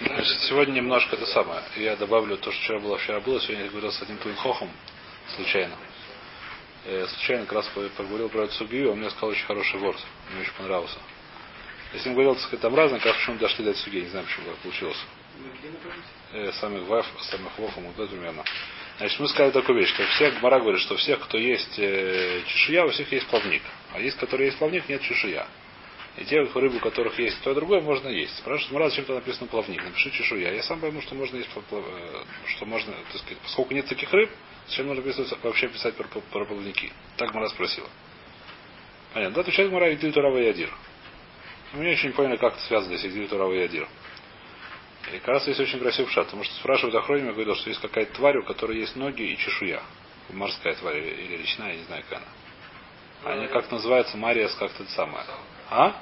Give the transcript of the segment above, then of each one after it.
Значит, сегодня немножко это самое. Я добавлю то, что вчера было, вчера было. Сегодня я говорил с одним твоим хохом, случайно. Я случайно как раз поговорил про эту сугию, он мне сказал очень хороший ворд. Мне очень понравился. Я с ним говорил, так сказать, там разно, как почему дошли до суги, не знаю, почему так получилось. Э, самих ваф, самих вов, да, примерно. Значит, мы сказали такую вещь, что все, Гмара говорит, что всех, кто есть э, чешуя, у всех есть плавник. А есть, которые есть плавник, нет чешуя. И те рыбы, у которых есть то и другое, можно есть. Спрашивают, Мурат, зачем-то написано плавник? Напиши чешуя. Я сам пойму, что можно есть, э, что можно, так сказать, поскольку нет таких рыб, зачем нужно писать, вообще писать про, про плавники? Так Мара спросила. Понятно. Да, отвечает Мара, иди Турава и Адир. Мы очень поняли, как это связано здесь, иди Турава и Адир. И как раз есть очень красивый шат, потому что спрашивают охрониме, говорил, что есть какая-то тварь, у которой есть ноги и чешуя. Морская тварь или речная, я не знаю, как она. Они как называются Мариас, как-то самое. А?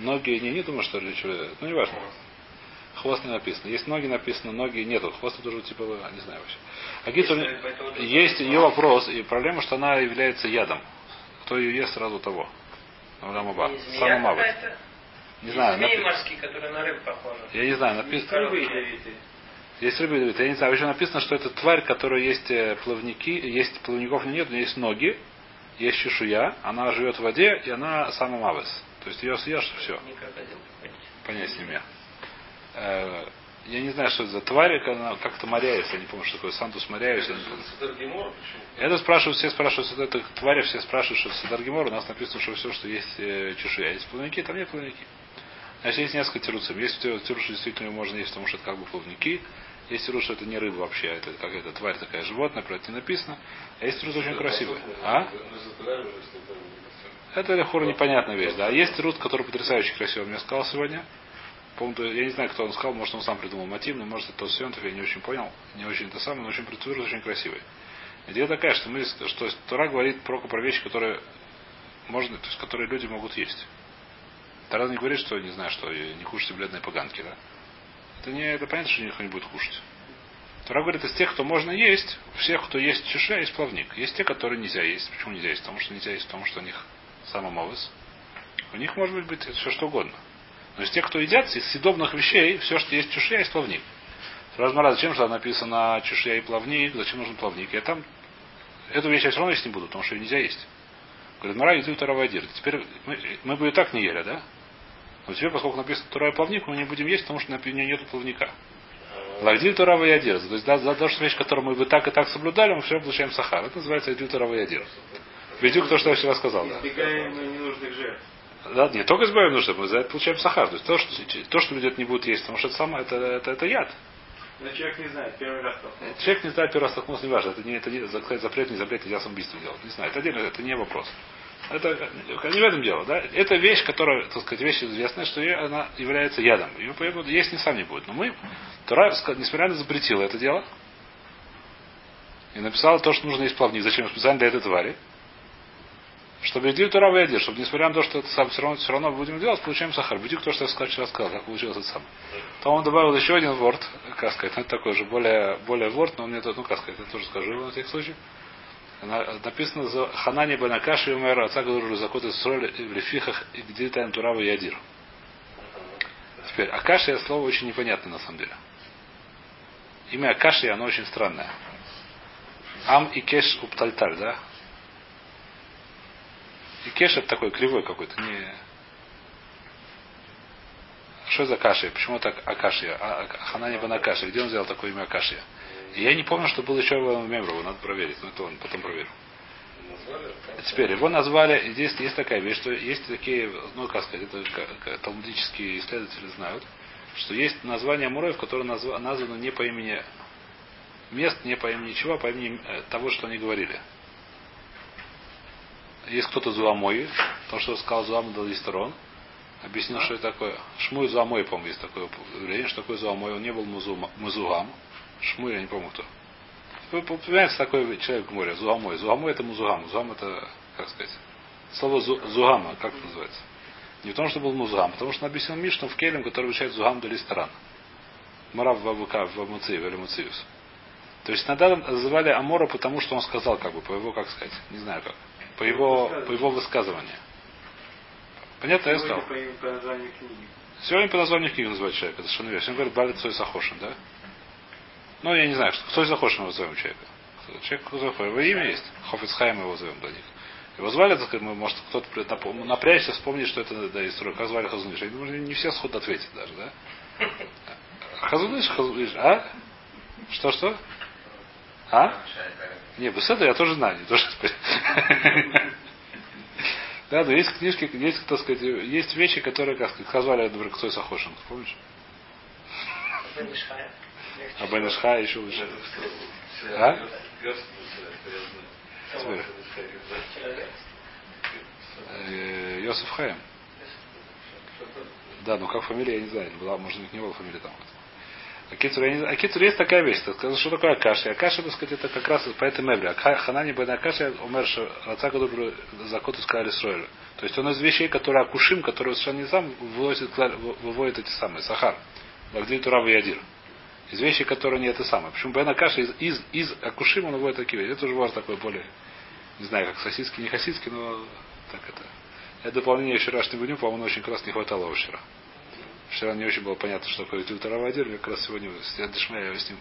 Ноги, не, не думаю, что речь, ну не важно. Хвост не написано. Есть ноги написано, ноги нету. Хвост это уже типа, не знаю вообще. А Гиту, есть ее вопрос, и проблема, что она является ядом. Кто ее ест, сразу того. Рамаба. Самомава. Не знаю. Змеи напи... морские, которые на рыб похожи. Я не знаю, написано. Рыбы ядовитые. Есть рыбы ядовитые. Я не знаю, еще написано, что это тварь, которая есть э, плавники, есть плавников нет, но есть ноги, есть чешуя, она живет в воде, и она самомавес. То есть ее съешь, все. Понять не имею. Э, я не знаю, что это за тварь, как-то моряец, я не помню, что такое Сантус моряец, я не помню. Это спрашивают, все спрашивают, что это тварь, все спрашивают, что это Садаргемор, у нас написано, что все, что есть э, чешуя. Есть плавники, там нет плавники. Значит, есть несколько тируцев. Есть тирус, действительно его можно есть, потому что это как бы плавники. Есть тирус, что это не рыба вообще, а это какая-то тварь такая животное, про это не написано. А есть тирус очень красивый. А? Это легко непонятная вещь, да. А есть тирус, который потрясающе красивый. Он мне сказал сегодня. Помню, я не знаю, кто он сказал, может он сам придумал мотив, но может это Сионтов, я не очень понял. Не очень это самое, но очень процедура очень красивый. Идея такая, что мы, что Тора говорит про, про вещи, которые можно, то есть которые люди могут есть. Тара не говорит, что не знаю, что не кушайте бледные поганки, да? Это не это понятно, что никто не будет кушать. Тора говорит, из тех, кто можно есть, всех, кто есть чеша, есть плавник. Есть те, которые нельзя есть. Почему нельзя есть? Потому что нельзя есть, потому что у них самомовыс. У них может быть, быть все что угодно. Но из тех, кто едят, из съедобных вещей, все, что есть чешуя, есть плавник. Размара, зачем же написано чешуя и плавник, зачем нужен плавник? Я там эту вещь я все равно есть не буду, потому что ее нельзя есть. Говорит, мара еду таравадир. Теперь мы, мы бы и так не ели, да? Но теперь, поскольку написано Тура и плавник, мы не будем есть, потому что на нее нет плавника. Лагдиль Турава и Адир. То есть да, за что вещь, которую мы бы так и так соблюдали, мы все получаем сахар. Это называется Адиль Турава и Ведь то, что я вчера сказал, да. Да, не только избавим нужды, мы за это получаем сахар. То есть то, что, то, что люди не будут есть, потому что это самое, это, это, это яд. Но человек не знает, первый раз столкнулся. Человек не знает, первый раз столкнулся, не важно. Это не, это не запрет, не запрет, нельзя самоубийство делать. Не знаю, это отдельно, это не вопрос. Это не в этом дело, да? Это вещь, которая, так сказать, вещь известная, что она является ядом. И поэтому есть не сам не будет. Но мы, Тора, несмотря на запретила это дело, и написала то, что нужно есть плавник. Зачем специально для этой твари? Чтобы иди Тура выйди, чтобы несмотря на то, что это сам, все равно, все равно будем делать, получаем сахар. Бедюк то, что я вчера сказал, как получилось это сам. Потом он добавил еще один ворд, как сказать, ну, это такой же, более, более ворд, но он мне тут, ну как сказать, я тоже скажу на всякий случай. Написано за Ханани Банакаши Умера, отца Гадуру Закот из в Лефихах и где там Турава Ядир. Теперь, Акашия слово очень непонятное на самом деле. Имя Акаши, оно очень странное. Ам и Кеш Уптальталь, да? И Кеш такой кривой какой-то, не... Что за Акашия? Почему так Акашия? А, Ханани Банакаши. Где он взял такое имя Акашия? Я не помню, что было еще в Мемрову, надо проверить, но это он потом проверю. Теперь его назвали, здесь есть такая вещь, что есть такие, ну как сказать, это талмудические исследователи знают, что есть название Муроев, которое назва, названо не по имени мест, не по имени чего, а по имени э, того, что они говорили. Есть кто-то Зуамой, то, что сказал Зуам Далистерон, объяснил, что это такое. Шмуй Зуамой, по-моему, есть такое явление, что такое Зуамой, он не был музугам, Шмуй, я не помню кто. Вы понимаете, такой человек в море, Зуамой. Зуамой это музугам. Зуам это, как сказать, слово зу, зугама, как это называется? Не в том, что был музугам, потому что он объяснил Мишну в Келем, который обучает зугам до ресторана. Марав в Абука, в Муциев или Муциус. То есть иногда называли Амора, потому что он сказал, как бы, по его, как сказать, не знаю как, по его, по его высказыванию. Понятно, я сказал? Сегодня по названию книги называют человека. Это совершенно верно. Сегодня говорят Балит Цой Сахошин, да? Ну, я не знаю, что Цой Сахошин мы назовем человека. Человек Цой Его имя есть. Хофицхайм его зовем для них. Его звали, так может кто-то напрячься, вспомнить, что это да, история. Как звали Хазуныш? Я думаю, не все сходу ответят даже, да? Хазуныш, Хазуныш, а? Что-что? А? Не, это я тоже знаю, не то, что Да, но есть книжки, есть, так сказать, есть вещи, которые, как сказать, Хазвали Доброкцой Сахошин. Помнишь? А Бенешха еще лучше. А? Э, Йосиф Хаем. Да, но как фамилия, я не знаю. Была, может, них не было фамилии там. Акицур, не. Акицур есть такая вещь. Так сказать, что такое Акаши? Акаши, так сказать, это как раз поэтому Мебри. Ханани Бен Акаши умер Рацака Добру Закоту сказали Сройлю. То есть он из вещей, которые Акушим, которые совершенно не сам выводит, выводит эти самые. Сахар. Багдри Турава Ядир. Из вещей, которые не это самое. Почему Бен Акаши из, из, из Акушим он выводит такие вещи. Это уже важно такое более, не знаю, как сосиски, не хасидски, но так это. Это дополнение вчерашней будем, по-моему, очень как раз не хватало вчера. Вчера не очень было понятно, что такое Тютаравадир. Я как раз сегодня с Дешмая с ним.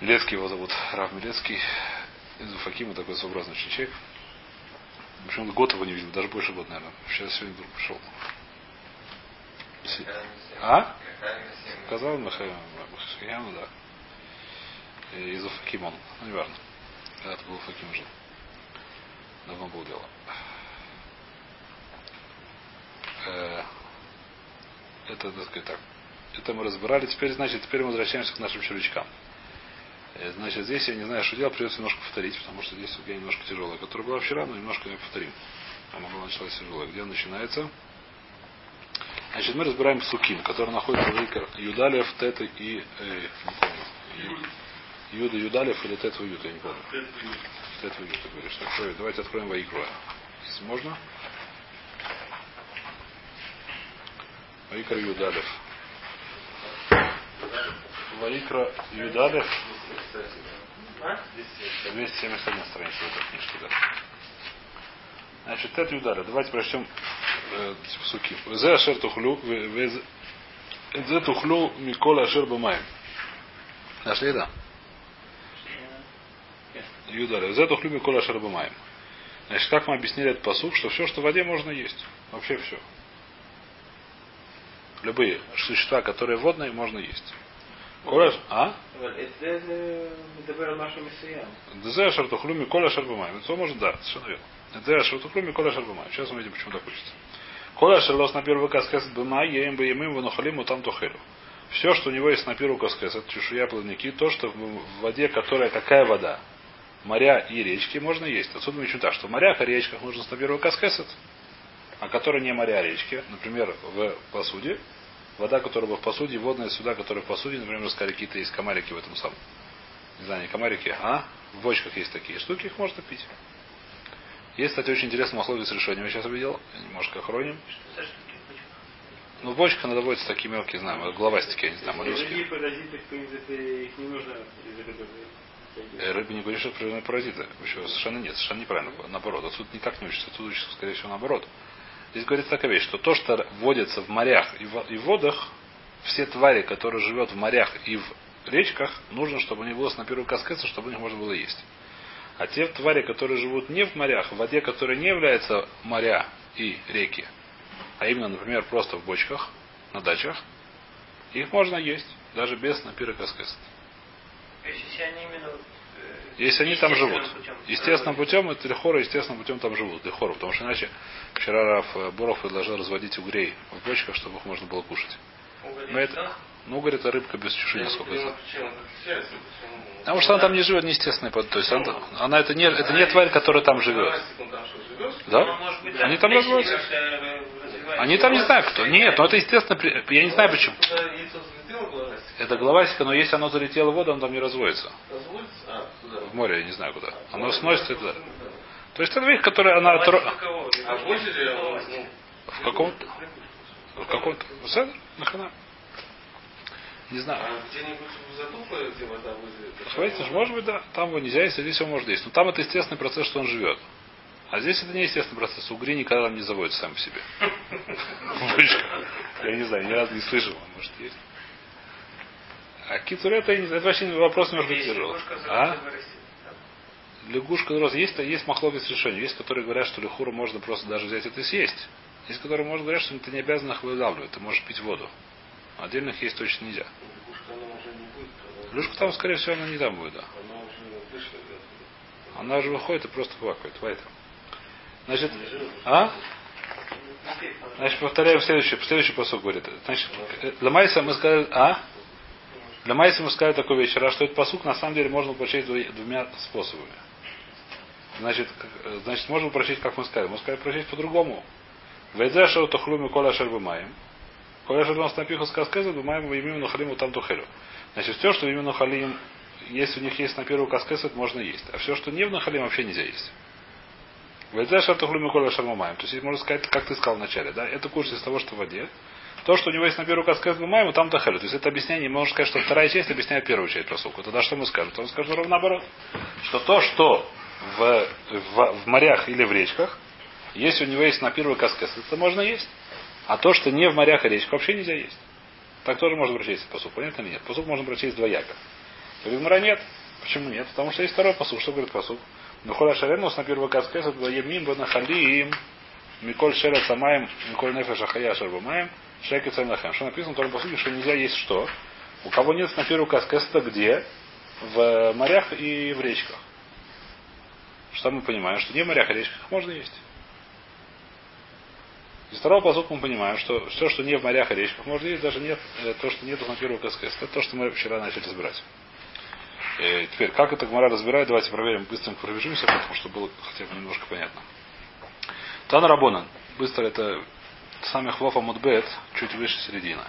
Милецкий его зовут. Рав Милецкий. Из Уфакима такой своеобразный очень человек. Почему год его не видел, даже больше год, наверное. Сейчас сегодня вдруг пришел. А? Сказал Махаяну, да. Из Уфакима он. Ну, не важно. Когда-то был Уфаким жил. Давно было дело. Э, это, так сказать, так. Это мы разбирали. Теперь, значит, теперь мы возвращаемся к нашим червячкам. Э, значит, здесь я не знаю, что делать, придется немножко повторить, потому что здесь я немножко тяжелая, которая была вчера, но немножко я повторим. Она была началась тяжелая. Где начинается? Значит, мы разбираем суким, который находится в Рикар Юдалев, Тет и э, не помню. Юда Юдалев или Тет Юд, я не помню. Тет Юд, ты говоришь. Открой. Давайте откроем Ваикруа. Если можно. Ваикра Юдалев. Ваикра Юдалев. 271 страница в этой книжке, да. Значит, Тет Юдалев. Давайте прочтем э, псуки. Везе ашер тухлю, везе тухлю микола ашер бамаем. Нашли, да? Юдалев. Везе тухлю микола ашер бамаем. Значит, как мы объяснили этот посук, что все, что в воде, можно есть. Вообще все. Любые существа, которые водные, можно есть. Коля, а? Дезе шартухлюми коля шарбамай. Это можно, да, совершенно верно. Дезе шартухлюми коля шарбамай. Сейчас мы видим, почему так учится. Коля шарлос на первый каскес бмай, еем бы емым ванухалиму там тухелю. Все, что у него есть на первую каскес, это чешуя плавники, то, что в воде, которая какая вода, моря и речки, можно есть. Отсюда мы так, что в морях и речках нужно с на первую каскесет, а которые не моря, а речки, например, в посуде, вода, которая была в посуде, водная сюда, которая в посуде, например, сказали, какие-то есть комарики в этом самом. Не знаю, не комарики, а в бочках есть такие штуки, их можно пить. Есть, кстати, очень интересный махлогис решение. Я сейчас увидел, немножко охроним. Ну, в бочках надо водиться такие мелкие, знаю, главастики, я не знаю, моллюски. Э, рыбы не говорит, что это паразиты. Еще совершенно нет, совершенно неправильно. Наоборот, отсюда никак не учится. Отсюда учится, скорее всего, наоборот. Здесь говорится такая вещь, что то, что водится в морях и в водах, все твари, которые живут в морях и в речках, нужно, чтобы них было на первую каскеться, чтобы у них можно было есть. А те твари, которые живут не в морях, в воде, которая не является моря и реки, а именно, например, просто в бочках, на дачах, их можно есть, даже без напира каскеса. Если они именно если они там живут. Естественным путем, это лихора естественным путем там живут. Лихора, потому что иначе вчера Раф э, Боров предложил разводить угрей в бочках, чтобы их можно было кушать. Но это, ну, угорь это рыбка без чешуи, насколько я знаю. Потому что она там не живет неестественной под. То есть она, она это не это не тварь, которая там живет. Да? Они там разводятся. Они там не знаю кто. Нет, но это естественно. Я не знаю почему. Это главасика, но если оно залетело в воду, оно там не разводится. А, в море, я не знаю куда. Оно сносится туда. То есть это вещь, которая она... А в каком-то? В каком-то? Нахана? Не знаю. А где-нибудь в затупе, где вода вызовет? Хватит, может быть, да. Там его нельзя есть, а здесь его можно есть. Но там это естественный процесс, что он живет. А здесь это не естественный процесс. Угри никогда там не заводятся сами по себе. Я не знаю, ни разу не слышал. Может, есть. А кицур это, это вообще вопрос немножко тяжелый. А? Лягушка роз. Есть, есть махловец решения. Есть, которые говорят, что лягуру можно просто даже взять это и съесть. Есть, которые можно говорят, что ты не обязан их вылавливать. Ты можешь пить воду. Отдельных есть точно нельзя. Лягушка там, скорее всего, она не там будет, да. она уже выходит и просто квакает. Поэтому. Значит, а? Значит, повторяем следующий, следующий посыл говорит. Значит, э, для Майса мы сказали, а? Для Майса мы сказали такой вещь, вчера, что этот посук на самом деле можно дву- двумя способами. Значит, э, значит, можно упрочить, как мы сказали. Мы сказали упрочить по-другому. Вейдзешеру тохлюми коля шербымаем. Коля шербымаем напиху сказказа, бымаем именно нахалиму там тухелю. Значит, все, что именно халим, если у них есть на первую каскес, это можно есть. А все, что не в нахалим, вообще нельзя есть. Вейдзешер тухлюми коля шербымаем. То есть, можно сказать, как ты сказал вначале, да, это курс из того, что в воде. То, что у него есть на первую каскес бумаем, там тахелю. То есть это объяснение, можно сказать, что вторая часть объясняет первую часть просылку. Тогда что мы скажем? То мы скажем ровно наоборот. Что то, что в, в, в морях или в речках, если у него есть на первую каскес, это можно есть. А то, что не в морях и речках, вообще нельзя есть. Так тоже можно прочесть посуд. Понятно или нет? Посуд можно прочесть двояко. Говорит, нет. Почему нет? Потому что есть второй посуд. Что говорит посуд? Ну, холя шаренус на первую каскес, это емим банахалиим, миколь шерет самаем, миколь нефеш ахая шарбамаем, шеки цаймнахем. Что написано в втором посуде, что нельзя есть что? У кого нет на первую каскес, это где? В морях и в речках. Что мы понимаем? Что не в морях и речках можно есть. Из второго посылка мы понимаем, что все, что не в морях и речках, можно есть, даже нет, э, то, что нет на первую КСКС. Это то, что мы вчера начали разбирать. Э, теперь, как это Гмара разбирает, давайте проверим, быстренько пробежимся, потому что было хотя бы немножко понятно. Тан Рабонан. Быстро это сами хлофа Мудбет, чуть выше середины.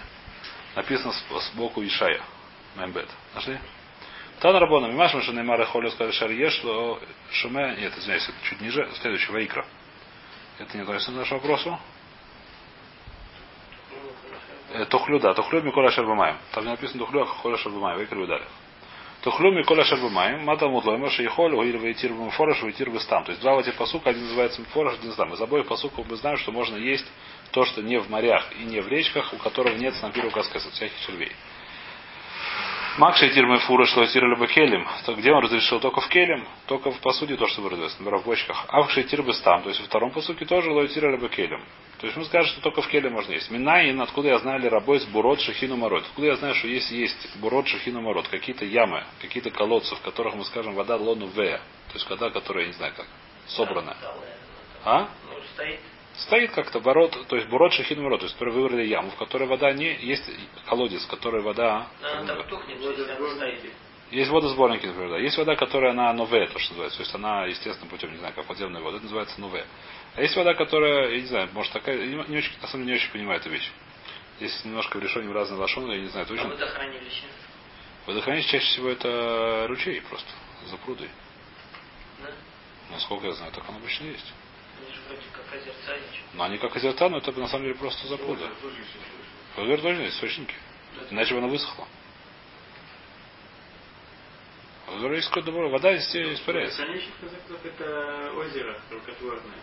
Написано сбоку Ишая. Мембет. Нашли? Тан Рабонан. Мимашма Шанеймара Холю сказали Шарье, что Шуме... Нет, извиняюсь, это чуть ниже. Следующий, Ваикра. Это не относится к нашему вопросу. Э, Тухлю, да. Тухлю Микола Шербамаем. Там не написано Тухлю, а Холя Шербамаем. Ваикра Видали. Тухлю Микола Шербамаем. Мата Мудлойма Шейхолю или Вейтир Фораш, Вейтир Бестам. То есть два вот этих посука, один называется Фораш, один Стам. Из обоих посуков мы знаем, что можно есть то, что не в морях и не в речках, у которого нет снапиру каскаса, всяких червей. Макши тирмы фура, тирли келем. То где он разрешил только в келем, только в посуде то, что выразилось, например, в бочках. Авши тирбы стам, то есть во втором посуке тоже лойтирли келем. То есть мы скажем, что только в келе можно есть. Минаин, откуда я знаю ли рабой с бурот шахину мород. Откуда я знаю, что если есть бурот шахину мород, какие-то ямы, какие-то колодцы, в которых мы скажем вода лону вея. То есть вода, которая, я не знаю как, собрана. А? Да. Стоит. Как-то бород, то есть бурот шахин мород, то есть которые выбрали яму, в которой вода не, есть колодец, в которой вода, она так тухнет, есть водосборники, например, да. Есть вода, которая она нове, то, что называется. То есть она естественным путем, не знаю, как подземная вода, это называется нове. А есть вода, которая, я не знаю, может такая, я не, не очень, на самом деле не очень понимаю эту вещь. Здесь немножко в решении разные лошоны, я не знаю А точно. водохранилище. Водохранилище чаще всего это ручей просто, за прудой. Да? Насколько я знаю, так оно обычно есть. Они же вроде как озерца ничего. Но они как но это на самом деле просто за прудой. Тоже еще слышно. Озер тоже есть источники. Иначе бы она высохла. Озер есть какое-то добро. Вода испаряется. Это озеро рукотворное.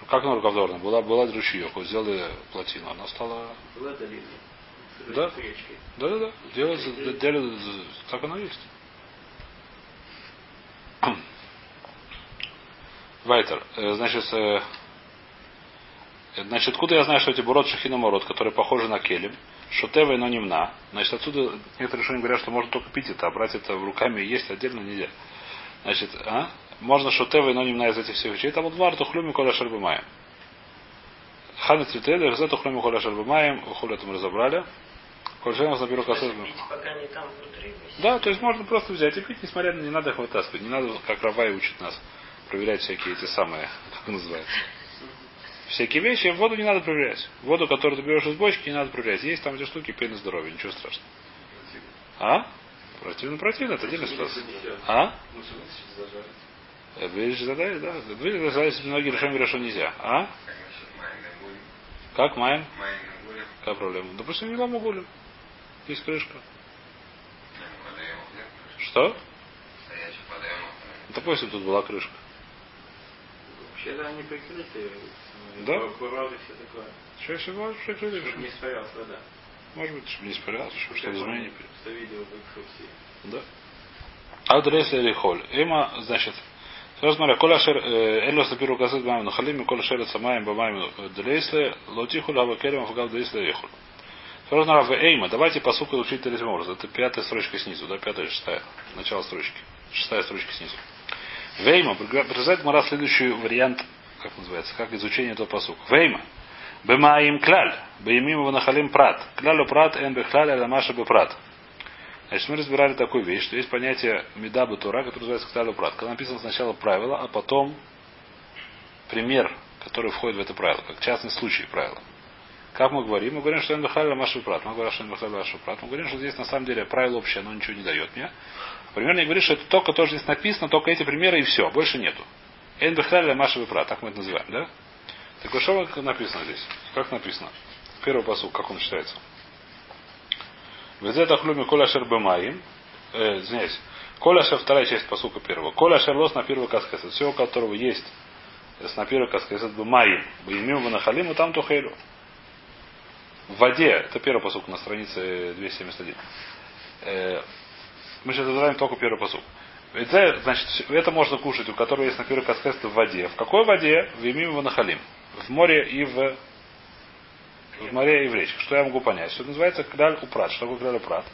Ну, Как она рукотворная? Была, была ручеек, сделали плотину. Она стала... Была долина. Да. с речкой. Да-да-да. Делали, делали, так оно есть. Вайтер. Э, Значит, э, значит, откуда я знаю, что эти бурот шахина мород, которые похожи на келем, шутева и но немна. Значит, отсюда некоторые решения говорят, что можно только пить это, а брать это руками и есть отдельно нельзя. Значит, а? Можно шутева и но немна из этих всех вещей. Там вот вар тухлюми коля шарбымаем. Хана цветели, за тухлюми коля шарбымаем. Хуля мы разобрали. Кольшем на первую косу. Там. Да, то есть можно просто взять и пить, несмотря на не надо их вытаскивать. Не надо, как Равай учит нас, проверять всякие эти самые, как называется. Всякие вещи воду не надо проверять. Воду, которую ты берешь из бочки, не надо проверять. Есть там эти штуки, пей на здоровье, ничего страшного. А? Противно, противно, это отдельный ситуация. А? Зажарить. Э, Видишь, задали, да. Видишь, задали, многие решения говорят, что нельзя. А? Как маем? Какая проблема? Допустим, не лому гулем. Есть крышка. Что? Допустим, тут была крышка. Вообще-то они прикрыты. Да. Курорт и все такое. Чаще всего прикрыли. Чтобы не испарялась вода. Может быть, чтобы не испарялся, чтобы что-то изменение. Что видел в. Да. Аудрес или холь. Эма, значит, сразу смотря, коля шер, элос на первую касет мамину халим, коля шер самаем бамаем делейсле, лотиху лава керем фагав делейсле ехуль. Сразу смотря, в эйма, давайте по суку учить образом. Это пятая строчка снизу, да, пятая, шестая. Начало строчки. Шестая строчка снизу. Вейма, представляет Мара следующий вариант, как называется, как изучение этого посука. Вейма. Бемаим кляль. Беймим ванахалим прат. Клялю прат эн бехляль аламаша прат. Значит, мы разбирали такую вещь, что есть понятие медабы тура, которое называется клялю прат. Когда написано сначала правило, а потом пример, который входит в это правило, как частный случай правила. Как мы говорим? Мы говорим, что эн бехляль аламаша прат. Мы говорим, что эн бехляль аламаша прат. Мы говорим, что здесь на самом деле правило общее, оно ничего не дает мне. Примерно я говорю, что это только то, что здесь написано, только эти примеры и все, больше нету. Эн бехляль аламаша прат, так мы это называем, да? Так что написано здесь? Как написано? Первый посуд, как он читается? Везе тахлюми коля шер бемаим. Э, извиняюсь. Коля шер, вторая часть посука первого. Коля шер лос на первый каскесет. Все, у которого есть с на первый каскесет бемаим. Бемим ванахалим, и там тухейлю. В воде, это первый посук на странице 271. Мы сейчас разбираем только первый посук. Это, значит, это можно кушать, у которого есть на первый каскесет в воде. В какой воде? В Имим ванахалим. В море и в в море и в речках. Что я могу понять? Что называется кляль упрат. Что такое кляль упрат?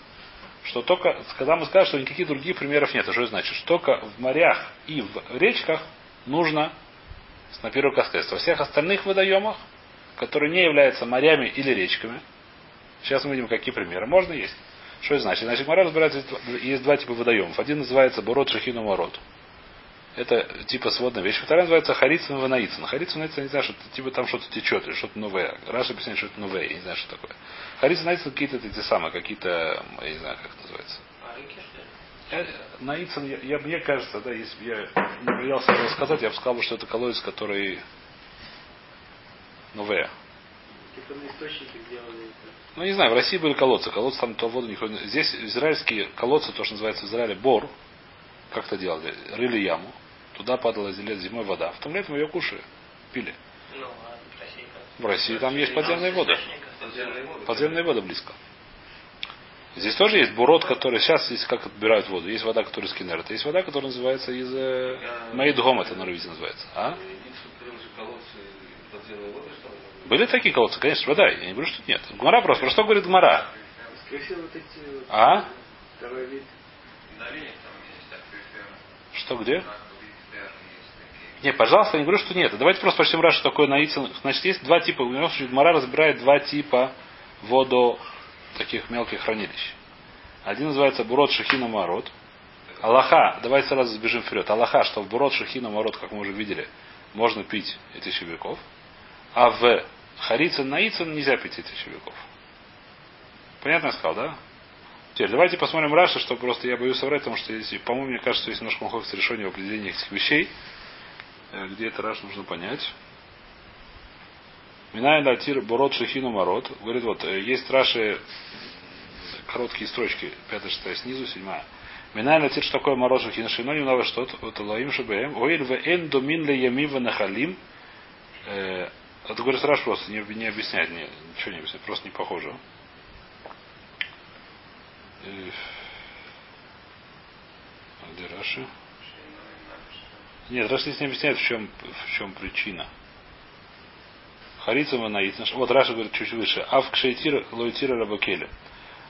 Что только, когда мы скажем, что никаких других примеров нет, что это значит? Что только в морях и в речках нужно на первый каскест. Во всех остальных водоемах, которые не являются морями или речками, сейчас мы видим, какие примеры, можно есть. Что это значит? Значит, мора разбирается, есть два типа водоемов. Один называется Бурот Шахину Морот. Это типа сводная вещь. Вторая называется Харицин Ванаицин. Харицин Ванаицин, не знаю, что типа там что-то течет или что-то новое. Раша объясняет, что это новое, я не знаю, что такое. Харицин Ванаицин какие-то эти самые, какие-то, я не знаю, как это называется. А? Я, Наицин, я, я, мне кажется, да, если бы я не боялся его сказать, я бы сказал, что это колодец, который новое. Типа на источнике сделали это. Ну, не знаю, в России были колодцы. Колодцы там то воду не ходит. Здесь израильские колодцы, то, что называется в Израиле бор, как то делали? Рыли яму. Туда падала лет зимой вода. В том летом ее кушали. Пили. Ну, а в России как? В России там есть подземные воды. Подземные воды. Подземные воды близко. Здесь тоже есть бурот, который сейчас есть как отбирают воду. Есть вода, которая из Кинерета. Есть вода, которая называется из э, Мейдгом, это на называется. А? Были такие колодцы, конечно, вода. Я не говорю, что нет. Гмара просто. Про что говорит Гмара? А? Что где? Не, пожалуйста, я не говорю, что нет. Давайте просто прочтем раз, что такое наитин. Значит, есть два типа. Гмара разбирает два типа воду таких мелких хранилищ. Один называется Бурот Шахина Марот. Аллаха, давайте сразу сбежим вперед. Аллаха, что в Бурот Шахина Марот, как мы уже видели, можно пить эти щебеков. А в Харицин Наицин нельзя пить эти щебеков. Понятно я сказал, да? Теперь давайте посмотрим Раша, что просто я боюсь соврать, потому что, если, по-моему, мне кажется, есть немножко маховство решения в определении этих вещей, э, где это Раш нужно понять. Минай Латир Борот Шахину Марот. Говорит, вот, э, есть Раши короткие строчки, пятая, шестая снизу, седьмая. Минай Латир, что такое Марот Шахину Шино, не много что вот Лаим Шабеем. Оиль в эн домин ле ямива нахалим. Это говорит Раш просто, не, не объясняет, не, ничего не объясняет, просто не похоже. Э, а Где Раши? Нет, Раш здесь не объясняет, в чем, в чем причина. Харицам наитн. Вот Раша говорит чуть выше. Ав кшейтир лойтира рабакеля.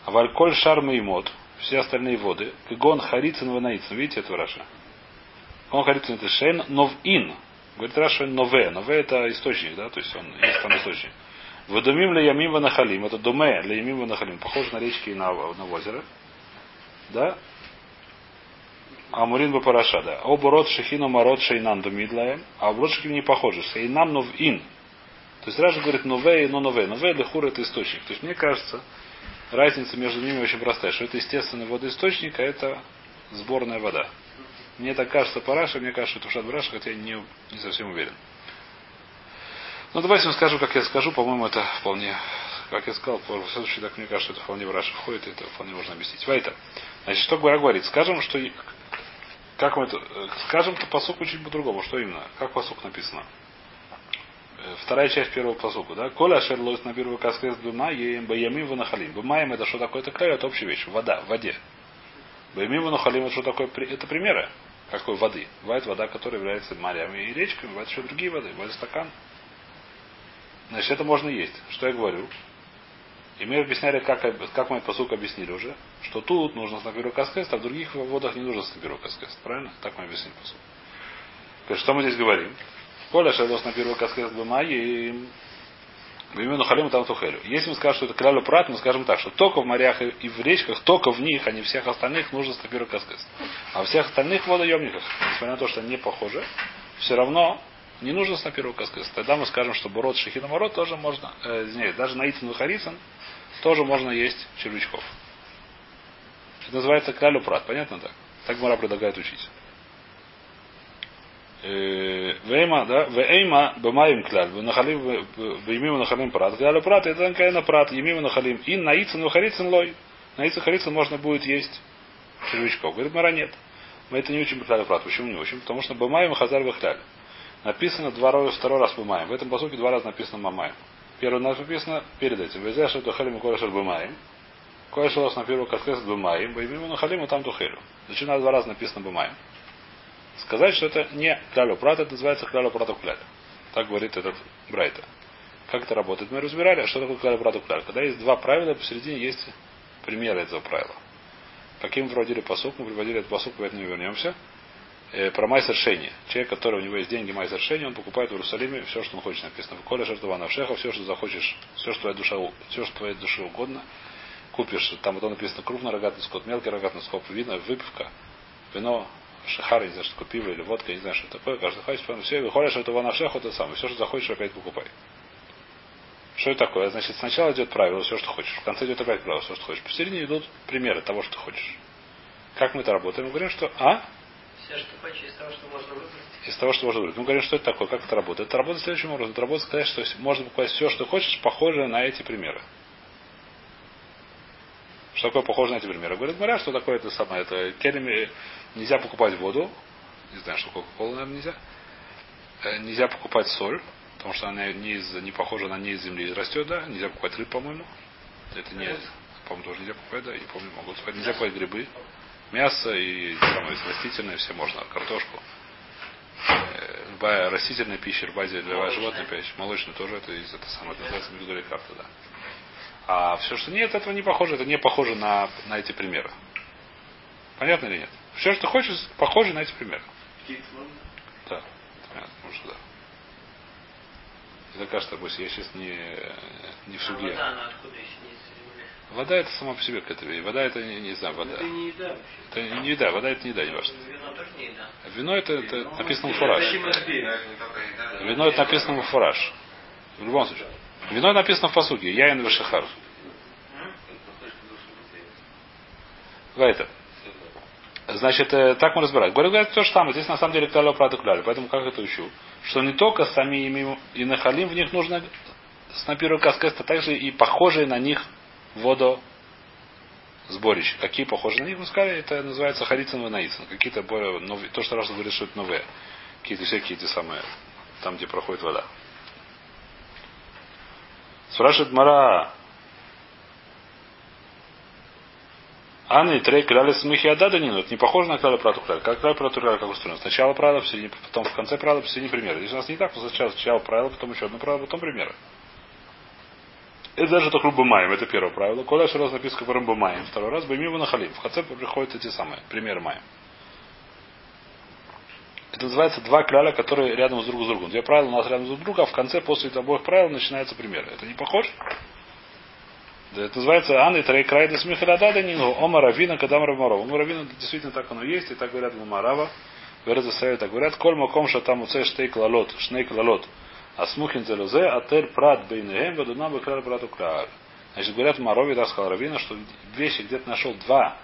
А вальколь шарма и мод. Все остальные воды. Гон харицин ванаитн. Видите это Раша? Он харицин это шейн нов ин. Говорит Раша нове. Нове это источник, да? То есть он есть там источник. Водумим ли ямим ванахалим. Это думе ли ямим ванахалим. Похоже на речки и на, на озеро. Да? Амурин бы параша, да. Оборот шехину марот шейнан думидлаем. А оборот шехину не похоже. Шейнан нов ин. То есть Раша говорит нове и но нове. Нове для хур это источник. То есть мне кажется, разница между ними очень простая. Что это естественный водоисточник, а это сборная вода. Мне так кажется по Раше, мне кажется, что это Ушат хотя я не, не совсем уверен. Ну давайте я скажу, как я скажу, по-моему, это вполне, как я сказал, в следующий так мне кажется, это вполне в Раше входит, это вполне можно объяснить. Вайта. Значит, что Гора говорит? Скажем, что Как мы это, скажем, то посуку чуть по-другому. Что именно? Как посук написано? Э, Вторая часть первого посуку, да? Коля шерлос на первую каскез дума, еем баямим ванахалим. Бумаем это что такое? Это край, это общая вещь. Вода, в воде. Баямим ванахалим это что такое? Это примеры. Какой воды? Бывает вода, которая является морями и речками, бывает еще другие воды, бывает стакан. Значит, это можно есть. Что я говорю? И мы объясняли, как, как мы посук объяснили уже, что тут нужно снапиру каскест, а в других водах не нужно снапиру каскест. Правильно? Так мы объяснили посук. Что мы здесь говорим? Коля шелос на первую каскест бумаги Именно халим там тухелю. Если мы скажем, что это клялю прат, мы скажем так, что только в морях и- в речках, только в них, а не всех остальных, нужно стапиру каскес. А всех остальных водоемниках, несмотря на то, что они не похожи, все равно не нужно стапиру каскес. Тогда мы скажем, что бород шахина мород тоже можно, э, извиняюсь, даже на Ицин Харицин тоже можно есть червячков. Это называется клялю прат, понятно так? Так Мара предлагает учить. Вейма, да, Вейма бамаим кляль, нахалим, беймим нахалим прат. Клялю прат, это на прат, емим нахалим. И на ицин вахарицин лой. На ицин харицин можно будет есть червячков. Говорит, Мара нет. Мы это не учим клялю прат. Почему не учим? Потому что бамаим хазар вахляль. Написано два раза, второй раз бамаим. В этом посуке два раза написано мамаем. Первый раз написано перед этим. Везеша тухалим и корешер бамаим. Корешер раз на первую каскес бамаим. Беймим нахалим и там тухелю. Зачем два раза написано бамаим? Сказать, что это не клялю прат, это называется клялю прату кляль. Так говорит этот Брайта. Как это работает? Мы разбирали, что такое клялю прату кляль. Когда есть два правила, посередине есть примеры этого правила. Каким проводили посук, мы приводили этот посук, поэтому вернемся. Э, про майсер шени. Человек, который у него есть деньги майсер шени, он покупает в Иерусалиме все, что он хочет написано. В Коля Шартова Навшеха, все, что захочешь, все, что твоя душа, все, что твоей душе угодно, купишь. Там вот написано крупный рогатый скот, мелкий рогатый скот, вино, выпивка, вино, шахар, не знаю, что такое пиво или водка, не знаю, что такое, каждый хочет, поэтому все, выходишь, что это ванавшех, это самое, все, что захочешь, опять покупай. Что это такое? Значит, сначала идет правило, все, что хочешь. В конце идет опять правило, все, что хочешь. Посередине идут примеры того, что ты хочешь. Как мы это работаем? Мы говорим, что а? Все, что хочешь, из того, что можно выбрать. Из того, что можно выбрать. Мы говорим, что это такое, как это работает. Это работает следующим образом. Это работает сказать, что можно покупать все, что хочешь, похожее на эти примеры. Что такое похоже на эти примеры? Говорит, говорят, что такое это самое. Это келеми нельзя покупать воду. Не знаю, что кока-кола, наверное, нельзя. Э, Нельзя покупать соль, потому что она не, из, не похожа, она не из земли растет, да. Нельзя покупать рыб, по-моему. Это не, по-моему, тоже нельзя покупать, да. Я помню, могу сказать. Нельзя покупать грибы. Мясо и самое растительное все можно. Картошку. Э, Любая растительная пища, любая, любая животная пища, молочная тоже это из это самое, это называется мигдули карта, да. А все, что нет, этого не похоже, это не похоже на, на эти примеры. Понятно или нет? Все, что хочешь, похоже на эти примеры. Да. Понятно, потому что да. Это кажется, пусть я сейчас не, не в А суде. вода, она откуда еще не? Вода это сама по себе какая-то вещь. Вода это не, не знаю, вода. Это не еда вообще. Это не еда, вода это не еда, не важно. Вино тоже не еда. Вино это, это написано в фураж. Вино это написано в фураж. В любом случае. Вино написано в посуге. Яин Вашихар. Это. Значит, э, так мы разбираем. Говорят, говорят, то же самое. Здесь на самом деле кляля прата кляля. Поэтому как это учу? Что не только сами и нахалим, в них нужно снапиру каскеста, также и похожие на них водо сборище. Какие похожи на них, мы сказали, это называется харицин и наицин. Какие-то более новые, то, что раз говорит, что это новые. Какие-то всякие эти самые, там, где проходит вода. Спрашивает Мара, Анна и Трей крали смехи Ададанин, это не похоже на крали прату крали. Как крали прату крали, как устроено. Сначала правило, в середине, потом в конце правила, в середине примера. Здесь у нас не так, сначала, сначала правило, потом еще одно правило, потом примеры. Это даже только Бумаем, это первое правило. Коля еще раз написано говорим Бумаем. Второй раз Баймива Нахалим. В конце приходят эти самые, примеры Маем. Это называется два краля, которые рядом с друг с другом. Две правила у нас рядом друг с другом, а в конце после обоих правил начинаются примеры. Это не похоже? Это называется Анны Трей Крайда Смихарадада Нину Ома Равина Кадам Равмарова. Ну, Равина действительно так оно есть, и так говорят в Марава. Говорят совет, так говорят, коль маком там уце штейк лалот, шнейк лалот. А смухин целузе, атель прат бейнегем, вадуна бекраль прату краль. Значит, говорят в Марове, да, сказал Равина, что вещи где-то нашел два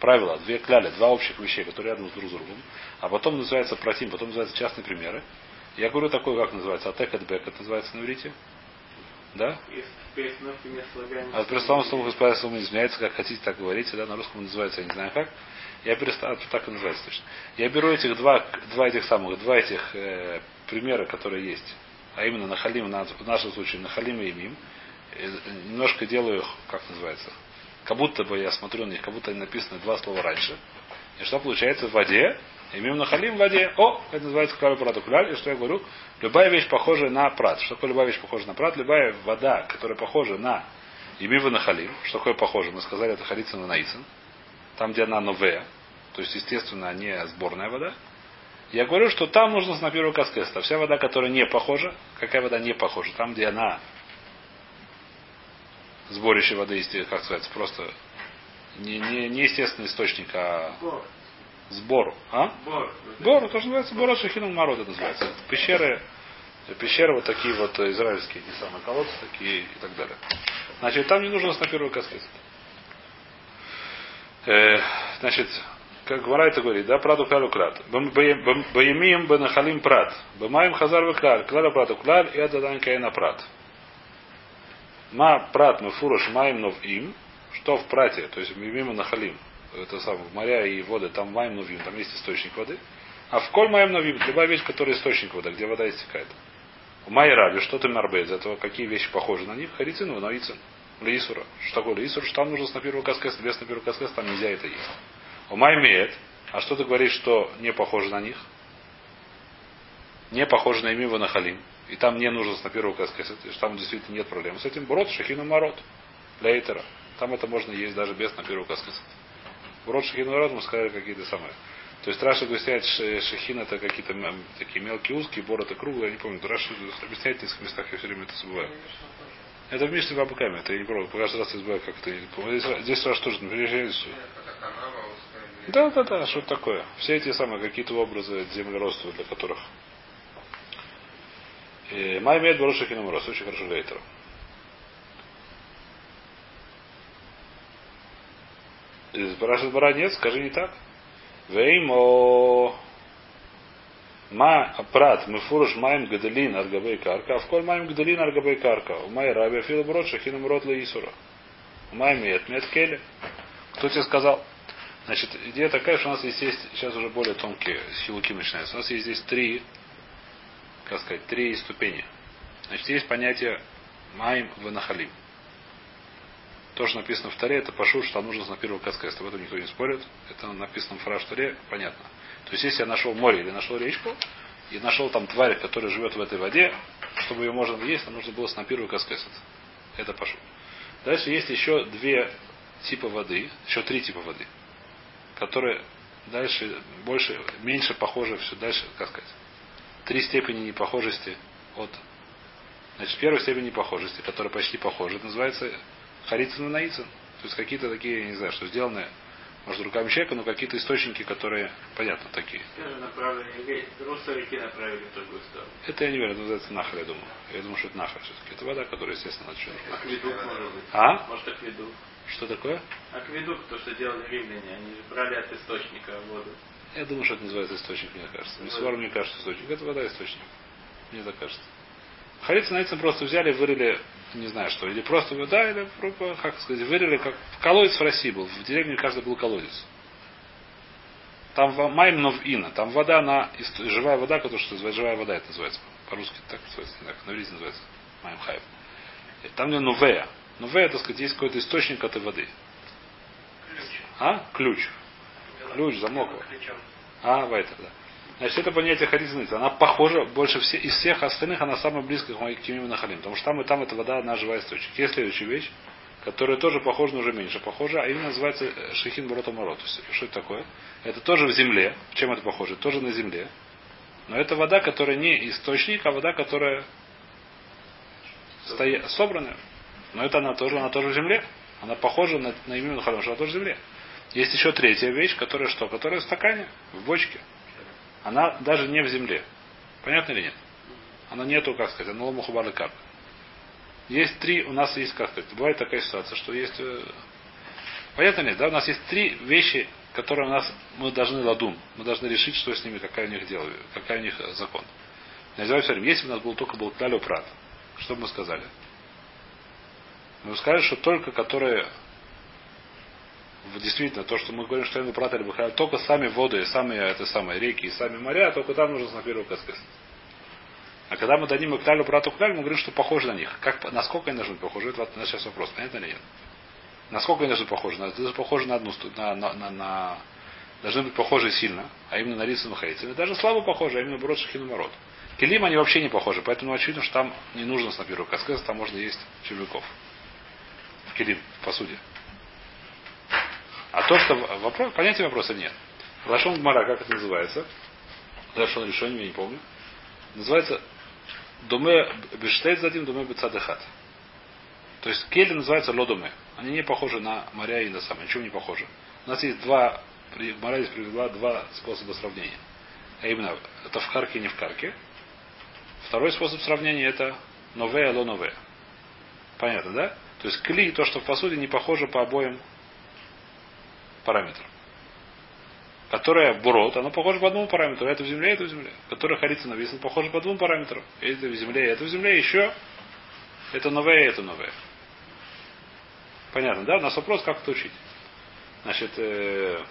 правила, две кляли, два общих вещей, которые рядом друг с другом. А потом называется протим, потом называется частные примеры. Я говорю такой, как называется, атек бек, это называется на иврите. Да? А при словом слово господа слово не изменяется, как хотите, так говорите, да, на русском называется, я не знаю как. Я перестал, так и называется точно. Я беру этих два, два этих самых, два этих э, примера, которые есть, а именно Нахалим, на- в нашем случае Нахалим и Имим, э, немножко делаю их, как называется, как будто бы я смотрю на них, как будто они написаны два слова раньше. И что получается в воде? Имим Нахалим в воде. О, это называется клаль прат. И что я говорю? Любая вещь похожая на прат. Что такое любая вещь похожа на прат? Любая вода, которая похожа на Имим Нахалим. Что такое похоже? Мы сказали, это Халицин и Наисен. Там, где она новая. То есть, естественно, не сборная вода. Я говорю, что там нужно на первую каскеста. Вся вода, которая не похожа, какая вода не похожа, там, где она сборище воды, как сказать, просто не, не, не естественный источник, а Бор. сбор. А? Бор. Бор, это же называется Бор Шахинум Марод, это называется. Пещеры, пещеры вот такие вот э, израильские, эти самые колодцы такие и так далее. Значит, там не нужно на первую каскет. Э, значит, как Гвара это говорит, да, праду клалю крат. Баямием бенахалим прат. Бамаем хазар веклаль. Клаля прату клаль и ададан каина прат. Ма прат мы фурош маем нов им. Что в прате, то есть мимо нахалим. Это самое, моря и воды, там маем новим, там есть источник воды. А в коль маем новим, любая вещь, которая источник воды, где вода истекает. У Майи Раби, что ты нарбе из этого, какие вещи похожи на них? Харицин, ваноицин. Лисура. Что такое лисура? Что там нужно с на первую каскес, без на первую каскес, там нельзя это есть. У Май имеет. А что ты говоришь, что не похоже на них? Не похоже на Имива на Халим. И там не нужно с на каскес, что там действительно нет проблем с этим. Брод, шахину марот. Лейтера. Там это можно есть даже без на первую каскес. Брод, шахину марот мы сказали какие-то самые. То есть Раша объясняет, шахин это какие-то такие мелкие узкие, бор это круглые, я не помню. Раша объясняет в нескольких местах, я все время это забываю. Это в Мишне Бабуками, это я не пробую. Каждый раз забываю, как это. Здесь, здесь Раш тоже, узкая. или- Да, да, да, что такое. Все эти самые какие-то образы землеродства, для которых. Май имеет Баруша Хинамурос, очень хорошо лейтер. Спрашивает Бара, нет, скажи не так. Веймо Ма прат мефуруш маем гадалин аргабей карка, а в коль маем гадалин аргабей карка. У май раби афила брод шахинам рот исура. У май мет мет келе. Кто тебе сказал? Значит, идея такая, что у нас здесь есть, сейчас уже более тонкие силуки начинаются. У нас есть здесь три, как сказать, три ступени. Значит, есть понятие маим венахалим. То, что написано в Таре, это пашу, что там нужно на первого каскеста. Об этом никто не спорит. Это написано в фраж Таре, понятно. То есть, если я нашел море или нашел речку, и нашел там тварь, которая живет в этой воде, чтобы ее можно есть, нам нужно было с на первую каскесет. Это пашу. Дальше есть еще две типа воды, еще три типа воды, которые дальше больше, меньше похожи, все дальше, как сказать. Три степени непохожести от Значит, первая степень непохожести, которая почти похожа, называется харицин и наицин. То есть какие-то такие, я не знаю, что сделаны, может, руками человека, но какие-то источники, которые, понятно, такие. Это я не верю, это называется нахар, я думаю. Я думаю, что это нахар все-таки. Это вода, которая, естественно, что Акведук может быть. А? Может акведук. Что такое? Акведук, то, что делали римляне, они же брали от источника воду. Я думаю, что это называется источник, мне кажется. Мисвар, мне кажется, источник. Это вода источник. Мне так кажется. Харицы на просто взяли, вырыли, не знаю что, или просто вода, или, просто, как сказать, вырыли, как колодец в России был. В деревне каждый был колодец. Там майм нов ина, там вода на живая вода, которая что называется живая вода, это называется. По-русски так называется, не так, на иврите называется. Майм хайв. И Там где новея. Новея, так сказать, есть какой-то источник этой воды. Ключ. А? Ключ. Ключ, замок. А, вайтер, да. Значит, это понятие харизмица. Она похожа больше все, из всех остальных, она самая близкая к Кимим Нахалим. Потому что там и там эта вода, она живая источник. Есть следующая вещь, которая тоже похожа, но уже меньше похожа, а именно называется э, Шехин Борота Морот. Что это такое? Это тоже в земле. Чем это похоже? Тоже на земле. Но это вода, которая не источник, а вода, которая стоя... собранная. Но это она тоже, она тоже в земле. Она похожа на, на имя Нахалим, что она тоже в земле. Есть еще третья вещь, которая что? Которая в стакане, в бочке. Она даже не в земле. Понятно или нет? Она нету, как сказать, она ломухубар как. Есть три, у нас есть, как сказать, бывает такая ситуация, что есть... э, Понятно ли, да? У нас есть три вещи, которые у нас, мы должны ладум. Мы должны решить, что с ними, какая у них дело, какая у них э, закон. Называю все время, если бы у нас был только был клялю прат, что бы мы сказали? Мы бы сказали, что только которые действительно, то, что мы говорим, что Эйну Прат или Бахайла, только сами воды, сами это самые реки и сами моря, только там нужно на первую каскес. А когда мы дадим их Клялю Прату Кляль, мы говорим, что похоже на них. Как, насколько они должны быть похожи, это на сейчас вопрос, понятно или нет? Насколько они должны быть похожи? Это похоже на одну на, на, на, на, должны быть похожи сильно, а именно на Рицу Хейцем. Даже слабо похожи, а именно Брод Шахину Мород. Келим они вообще не похожи, поэтому очевидно, что там не нужно на первую каскез, там можно есть червяков. В Келим, в посуде. А то, что вопрос, понятия вопроса нет. Лашон Гмара, как это называется? Лашон решение, я не помню. Называется Думе Бештейт задим, Думе Бецадехат. То есть кели называется лодуме. Они не похожи на моря и на самое. Ничего не похожи. У нас есть два, Мара здесь привела два способа сравнения. А именно, это в карке и не в карке. Второй способ сравнения это нове, алло нове. Понятно, да? То есть кли, то, что в посуде, не похоже по обоим параметрам. Которая бурот, она похожа по одному параметру. Это в земле, это в земле. Которая харица нависла, похожа по двум параметрам. Это в земле, это в земле. Еще это новое, это новое. Понятно, да? У нас вопрос, как это учить. Значит, э,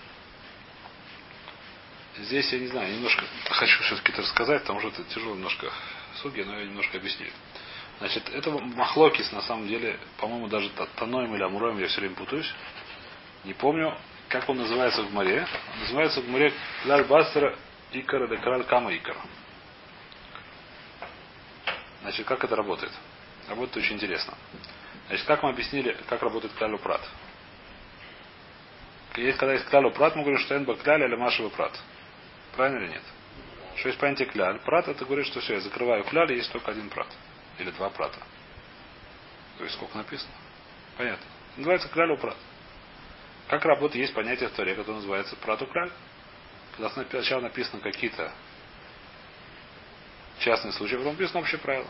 здесь я не знаю, немножко хочу все-таки это рассказать, потому что это тяжело немножко суги, но я немножко объясню. Значит, это махлокис, на самом деле, по-моему, даже Таноем или Амуроем я все время путаюсь. Не помню, как он называется в море. Он называется в море Клаль Бастера Икара де Краль Кама Икар. Значит, как это работает? Работает очень интересно. Значит, как мы объяснили, как работает Клалю Прат? Есть, когда есть Клалю Прат, мы говорим, что Энба Кляль или Машева Прат. Правильно или нет? Что есть понятие Кляль. Прат это говорит, что все, я закрываю Кляль, и есть только один Прат. Или два Прата. То есть сколько написано? Понятно. Называется Клялю Прат. Как работает, есть понятие в Торе, которое называется Прату Кляль. Когда сначала написано какие-то частные случаи, потом написано общее правило.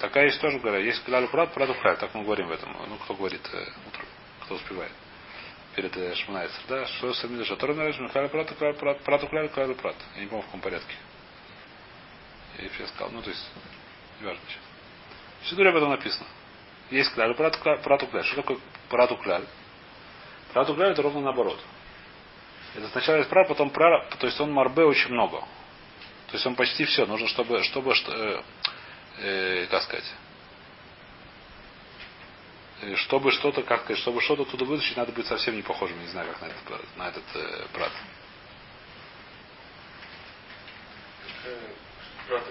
Такая есть тоже говоря. Есть клялю прат, прату. Так мы говорим в этом. Ну, кто говорит э, кто успевает. Перед э, Шманайцер. Да, что сами даже. Тора нравится, клялю прату, клялю прат, прату клялю, клялю прат. Я не помню в каком порядке. Я все сказал. Ну, то есть, не важно сейчас. В Сидуре об этом написано. Есть клялю прату, прату кляль. Что такое прату кляль? Прату кляль это ровно наоборот. Это сначала есть прав, потом прав, то есть он марбе очень много. То есть он почти все. Нужно, чтобы, чтобы э, э, как сказать, чтобы что-то, как сказать, чтобы что-то туда вытащить, надо быть совсем не похожим, не знаю, как на этот, на этот э, брат. Что,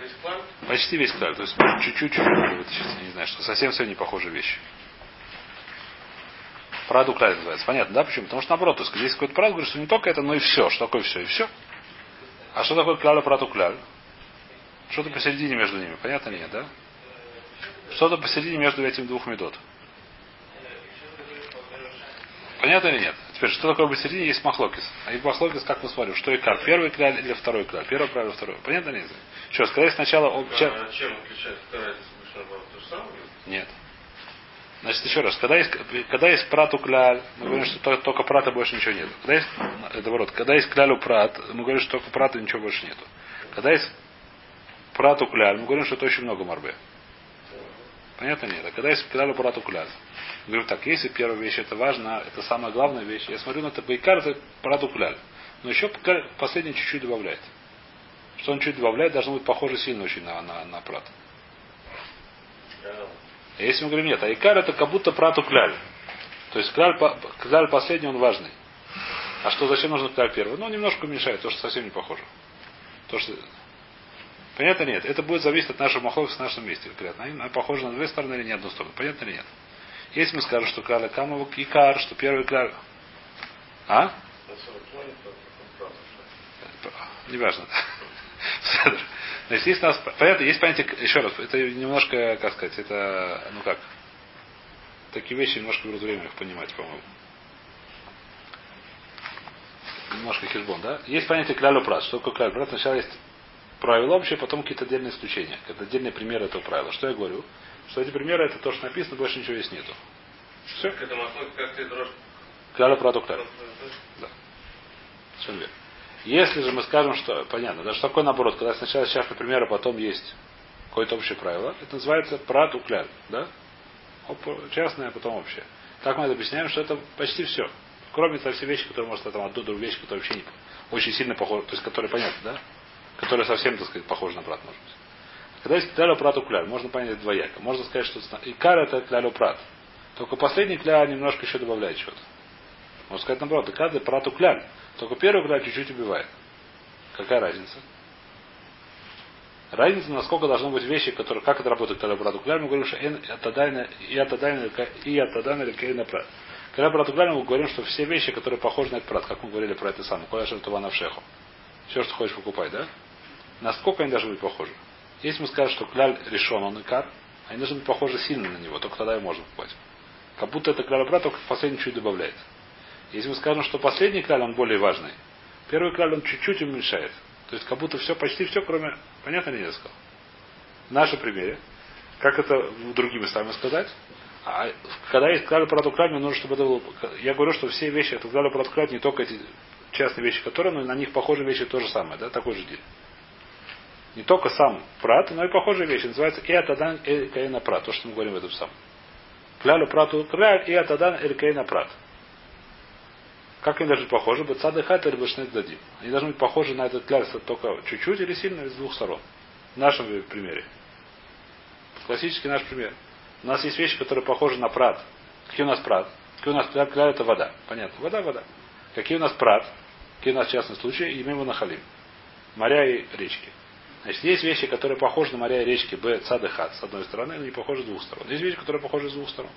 весь клан? Почти весь клаль. То есть чуть-чуть чуть надо вытащить. Не знаю, что совсем все не похожие вещи. Праду клаль называется. Понятно, да? Почему? Потому что наоборот, то есть, здесь какой-то прад говорит, что не только это, но и все. Что такое все и все? А что такое кляля прату кляль? Что-то посередине между ними. Понятно ли нет, да? Что-то посередине между этими двух медот. Понятно или нет? Теперь, что такое посередине, есть махлокис. А и махлокис, как мы смотрим, что и как? Первый кляль или второй кляль? Первый правило, второй. Понятно или нет? Еще раз, когда сначала... он- А чем отличается вторая? То же самое? Нет. Значит, еще раз, когда есть, когда есть прату кляль, мы говорим, что только, только прата больше ничего нет. Когда есть, наоборот, когда есть клялю прат, мы говорим, что только прата ничего больше нету. Когда есть прату кляль, мы говорим, что это очень много марбе. Понятно нет? А когда есть клялю прату кляль, мы говорим так, если первая вещь это важно, это самая главная вещь, я смотрю на это байкар, это прату кляль. Но еще последний чуть-чуть добавляет. Что он чуть добавляет, должно быть похоже сильно очень на, на, на прат. А если мы говорим нет, а икар это как будто прату кляль. То есть кляль, кляль последний, он важный. А что, зачем нужно кляль первый? Ну, немножко уменьшает, то, что совсем не похоже. То, что... Понятно нет? Это будет зависеть от нашего махлока с нашем месте. Конкретно. Они похожи на две стороны или не одну сторону. Понятно или нет? Если мы скажем, что кляля камова икар, что первый кляль... А? Неважно. Значит, есть у нас, понятно, есть понятие, еще раз, это немножко, как сказать, это, ну как, такие вещи немножко берут время их понимать, по-моему. Немножко хижбон, да? Есть понятие клялю прат. Что такое клялю прат? Сначала есть правило общее, потом какие-то отдельные исключения, какие-то отдельные примеры этого правила. Что я говорю? Что эти примеры это то, что написано, больше ничего здесь нету. Все. К этому охоте, как ты дрожь. Клялю прату клялю. Совершенно верно. Если же мы скажем, что понятно, да, что такое наоборот, когда сначала сейчас, например, а потом есть какое-то общее правило, это называется прат укляль, да? Частное, а потом общее. Так мы это объясняем, что это почти все. Кроме того, все вещи, которые, может, там одну другую вещь, которая вообще не, очень сильно похожа, то есть, которые понятны, да? Которые совсем, так сказать, похожи на брат, может быть. Когда есть клялю прат укляр, можно понять двояко. Можно сказать, что икар это клялю прат. Только последний кля немножко еще добавляет что-то. Можно сказать наоборот, это прат укляль. Только первый кля чуть-чуть убивает. Какая разница? Разница, насколько должны быть вещи, которые, как это работает, когда брат укляль, мы говорим, что и атадайна и атадайна или кейна прат. Когда брат укляль, мы говорим, что все вещи, которые похожи на этот прат, как мы говорили про это самое, что това навшеху. Все, что хочешь покупать, да? Насколько они должны быть похожи? Если мы скажем, что кляль решен, он икар, они должны быть похожи сильно на него, только тогда и можно покупать. Как будто это кляль брат, только последний чуть добавляет. Если мы скажем, что последний кляль, он более важный, первый кляль, он чуть-чуть уменьшает. То есть как будто все, почти все, кроме... Понятно ли я сказал? В нашем примере, как это другими местами сказать, а когда есть кляль кляль, мне нужно, чтобы это было... Я говорю, что все вещи, это кляль кляль, не только эти частные вещи, которые, но на них похожие вещи то же самое, да, такой же день. Не только сам прат, но и похожие вещи. Называется и атадан эль прат. То, что мы говорим в этом самом. Клялю прату кляль и атадан эль прат. Как они должны быть похожи? Быть садыхат или башнет дадим. Они должны быть похожи на этот кляль только чуть-чуть или сильно с двух сторон. В нашем примере. Классический наш пример. У нас есть вещи, которые похожи на прат. Какие у нас прат? Какие у нас кляль? Кляль это вода. Понятно. Вода, вода. Какие у нас прат? Какие у нас частные случаи? Имеем нахалим. Моря и речки. Значит, есть вещи, которые похожи на моря и речки Б, Цад с одной стороны, но не похожи с двух сторон. Есть вещи, которые похожи с двух сторон.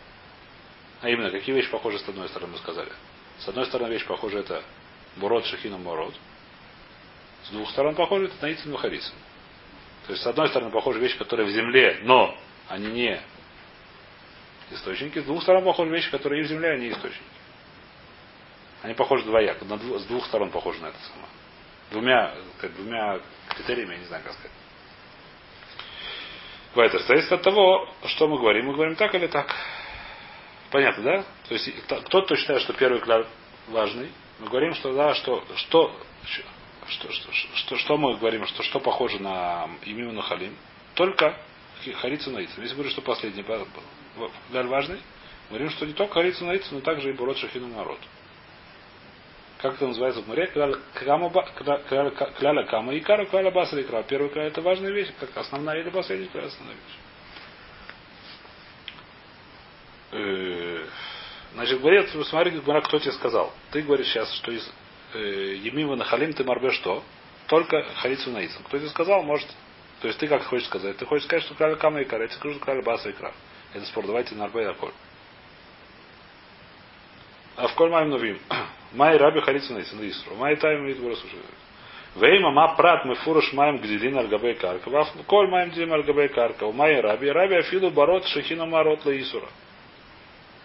А именно, какие вещи похожи с одной стороны, мы сказали. С одной стороны, вещь похожа это Бурод, Шахина, Мород. С двух сторон похожи это Наицин, Вахарицин. То есть, с одной стороны, похожи вещи, которые в земле, но они не источники. С двух сторон похожи вещи, которые и в земле, а источники. Они похожи двояко. с двух сторон похожи на это самое. Двумя, как, двумя критериями, я не знаю, как сказать. Вайтер. Зависит от того, что мы говорим. Мы говорим так или так. Понятно, да? То есть кто-то считает, что первый клад важный. Мы говорим, что да, что, что, что, что, что, что мы говорим, что что похоже на имя Халим. Только Харицу Наицу. Если говорим, что последний клад важный, мы говорим, что не только Харицу Наицу, но также и Бурот Шахину народ как это называется в море, кляля кама и кара, кляля басра икра. Первый кляля это важная вещь, как основная или последняя кляля основная вещь. Значит, говорит, смотри, кто тебе сказал. Ты говоришь сейчас, что из э, Емива на Халим ты марбе что? Только Халицу Наицам. Кто тебе сказал, может. То есть ты как хочешь сказать? Ты хочешь сказать, что кляля кама и кара. Я тебе скажу, что кляля баса и кра. Это спор. Давайте нарбе и аколь. А в коль маем новим. Май раби харицу на Исру. Май тайм вид. Вейма ма прат мы фуруш маем гдилин альгабей карка. Ваф коль маем дим альгабей карка. У май раби. Раби афилу барот шахина марот ла Исура.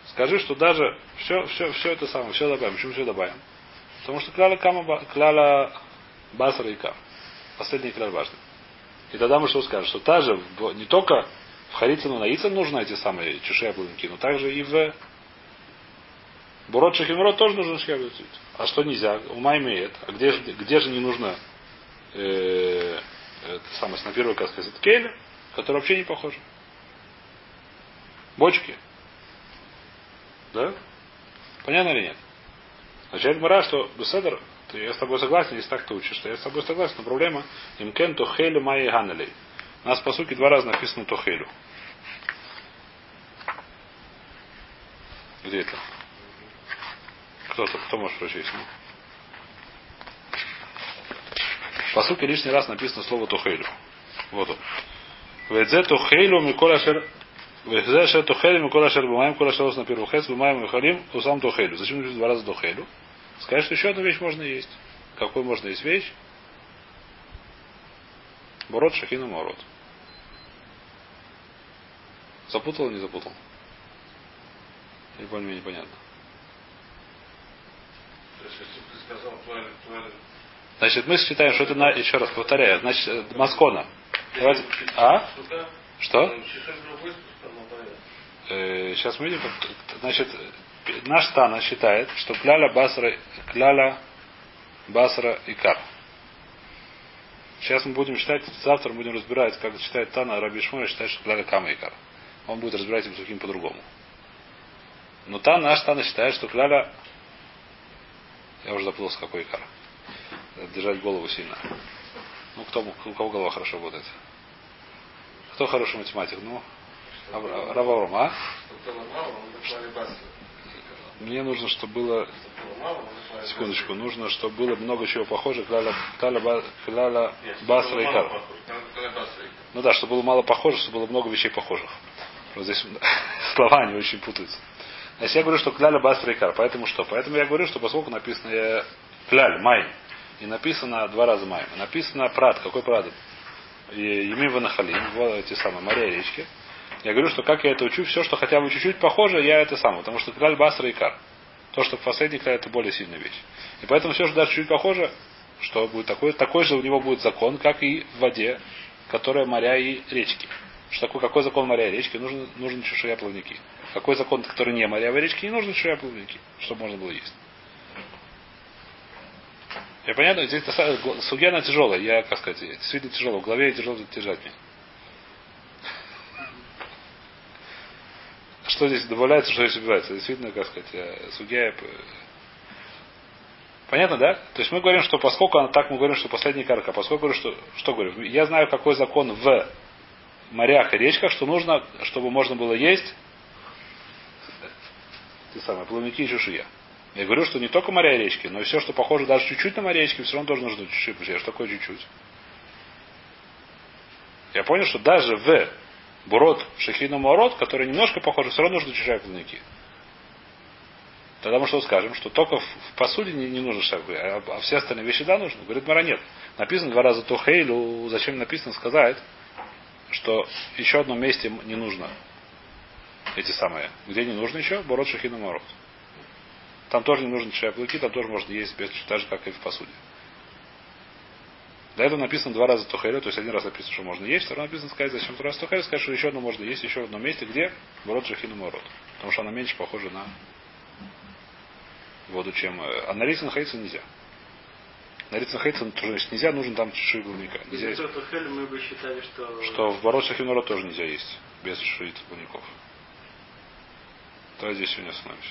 Скажи, что даже все, все, все это самое, все добавим. Почему все добавим? Потому что кляла кама, кляла басара и кам. Последний клял важный. И тогда мы что скажем? Что та же, не только в Харицину на Ицам нужно эти самые чешуя блинки, но также и в Бурот Шахимрот тоже нужно шхебет. А что нельзя? Ума имеет. А где же, где же не нужно э, это самое, на первый как сказать, кейля, который вообще не похож. Бочки. Да? Понятно или нет? Означает Мара, что Беседер, я с тобой согласен, если так ты учишь, что я с тобой согласен, но проблема имкен тухелю майи ганелей. У нас по сути два раза написано тухелю. Где это? Кто-то, кто может прочесть? По сути, лишний раз написано слово тухейлю. Вот он. Ведзе тухейлю микола шер Везе шер тухейлю микола шер бумаем, кола шер на первый хес, бумаем и халим, усам тухейлю. Зачем написано два раза тухейлю? Сказать, что еще одну вещь можно есть. Какой можно есть вещь? Бород шахину мород. Запутал или не запутал? Или более-менее? Значит, мы считаем, что это на, еще раз повторяю, значит, э, Маскона. Давайте, а? Что? Э, сейчас мы видим, значит, наш Тана считает, что кляля басра, кляля басра и кар. Сейчас мы будем читать, завтра мы будем разбирать, как считает Тана, Раби Шмой считает, что кляля кама и кар. Он будет разбирать им по-другому. Но там наш Тана считает, что кляля... Я уже запутался, какой икар. Держать голову сильно. Ну, кто, у кого голова хорошо работает? Кто хороший математик? Ну, а? Назвали басу. Мне нужно, чтобы было... Секундочку, нужно, чтобы было много чего похоже. Кляля, басра и кар. Ну да, чтобы было мало похоже, чтобы было много вещей похожих. Вот здесь слова они очень путаются. Значит, я говорю, что кляля басра и. Поэтому что? Поэтому я говорю, что поскольку написано э, кляль, май, и написано два раза май, написано прат. Какой прат? Емим Ванахалим, вот эти самые моря и речки. Я говорю, что как я это учу, все, что хотя бы чуть-чуть похоже, я это сам. Потому что кляль басра и. То, что последний кляль, это более сильная вещь. И поэтому все, что даже чуть похоже, что будет такой, такой же у него будет закон, как и в воде, которая моря и речки. Что такое, какой закон моря и речки? Нужен, нужен чешуя плавники. Какой закон, который не моря и речки, не нужен чешуя плавники, чтобы можно было есть. Я понятно, здесь сугена тяжелая, я, как сказать, действительно тяжело, в голове тяжело держать мне. Что здесь добавляется, что здесь убивается? Действительно, как сказать, судья... Понятно, да? То есть мы говорим, что поскольку она так, мы говорим, что последний карка, поскольку говорю, что, что говорю, я знаю, какой закон в морях и речках, что нужно, чтобы можно было есть те самые плавники и чешуя. Я говорю, что не только моря и речки, но и все, что похоже даже чуть-чуть на моря и речки, все равно тоже нужно чуть-чуть. Потому Что такое чуть-чуть? Я понял, что даже в Бурот Шахину Морот, который немножко похож, все равно нужно чужая плавники. Тогда мы что скажем, что только в, в посуде не, не нужно шаг, а, а все остальные вещи да нужно. Говорит, Мара нет. Написано два раза Тухейлю, зачем написано сказать, что еще одном месте не нужно эти самые. Где не нужно еще? Бород Шахину Морот. Там тоже не нужно чай плавники, там тоже можно есть без так же, как и в посуде. До этого написано два раза тухейля, то есть один раз написано, что можно есть, второй написано сказать, зачем второй раз тухейля, сказать, что еще одно можно есть, еще в одном месте, где Бород Шахину Морот. Потому что она меньше похожа на воду, чем... э, А на рейс находиться нельзя. На рейс находиться тоже значит, нельзя, нужен там чешуи плавника. Нельзя есть. Мы бы считали, что... Что в Бород Шахину Морот тоже нельзя есть, без чешуи плавников. Давай здесь сегодня остановимся.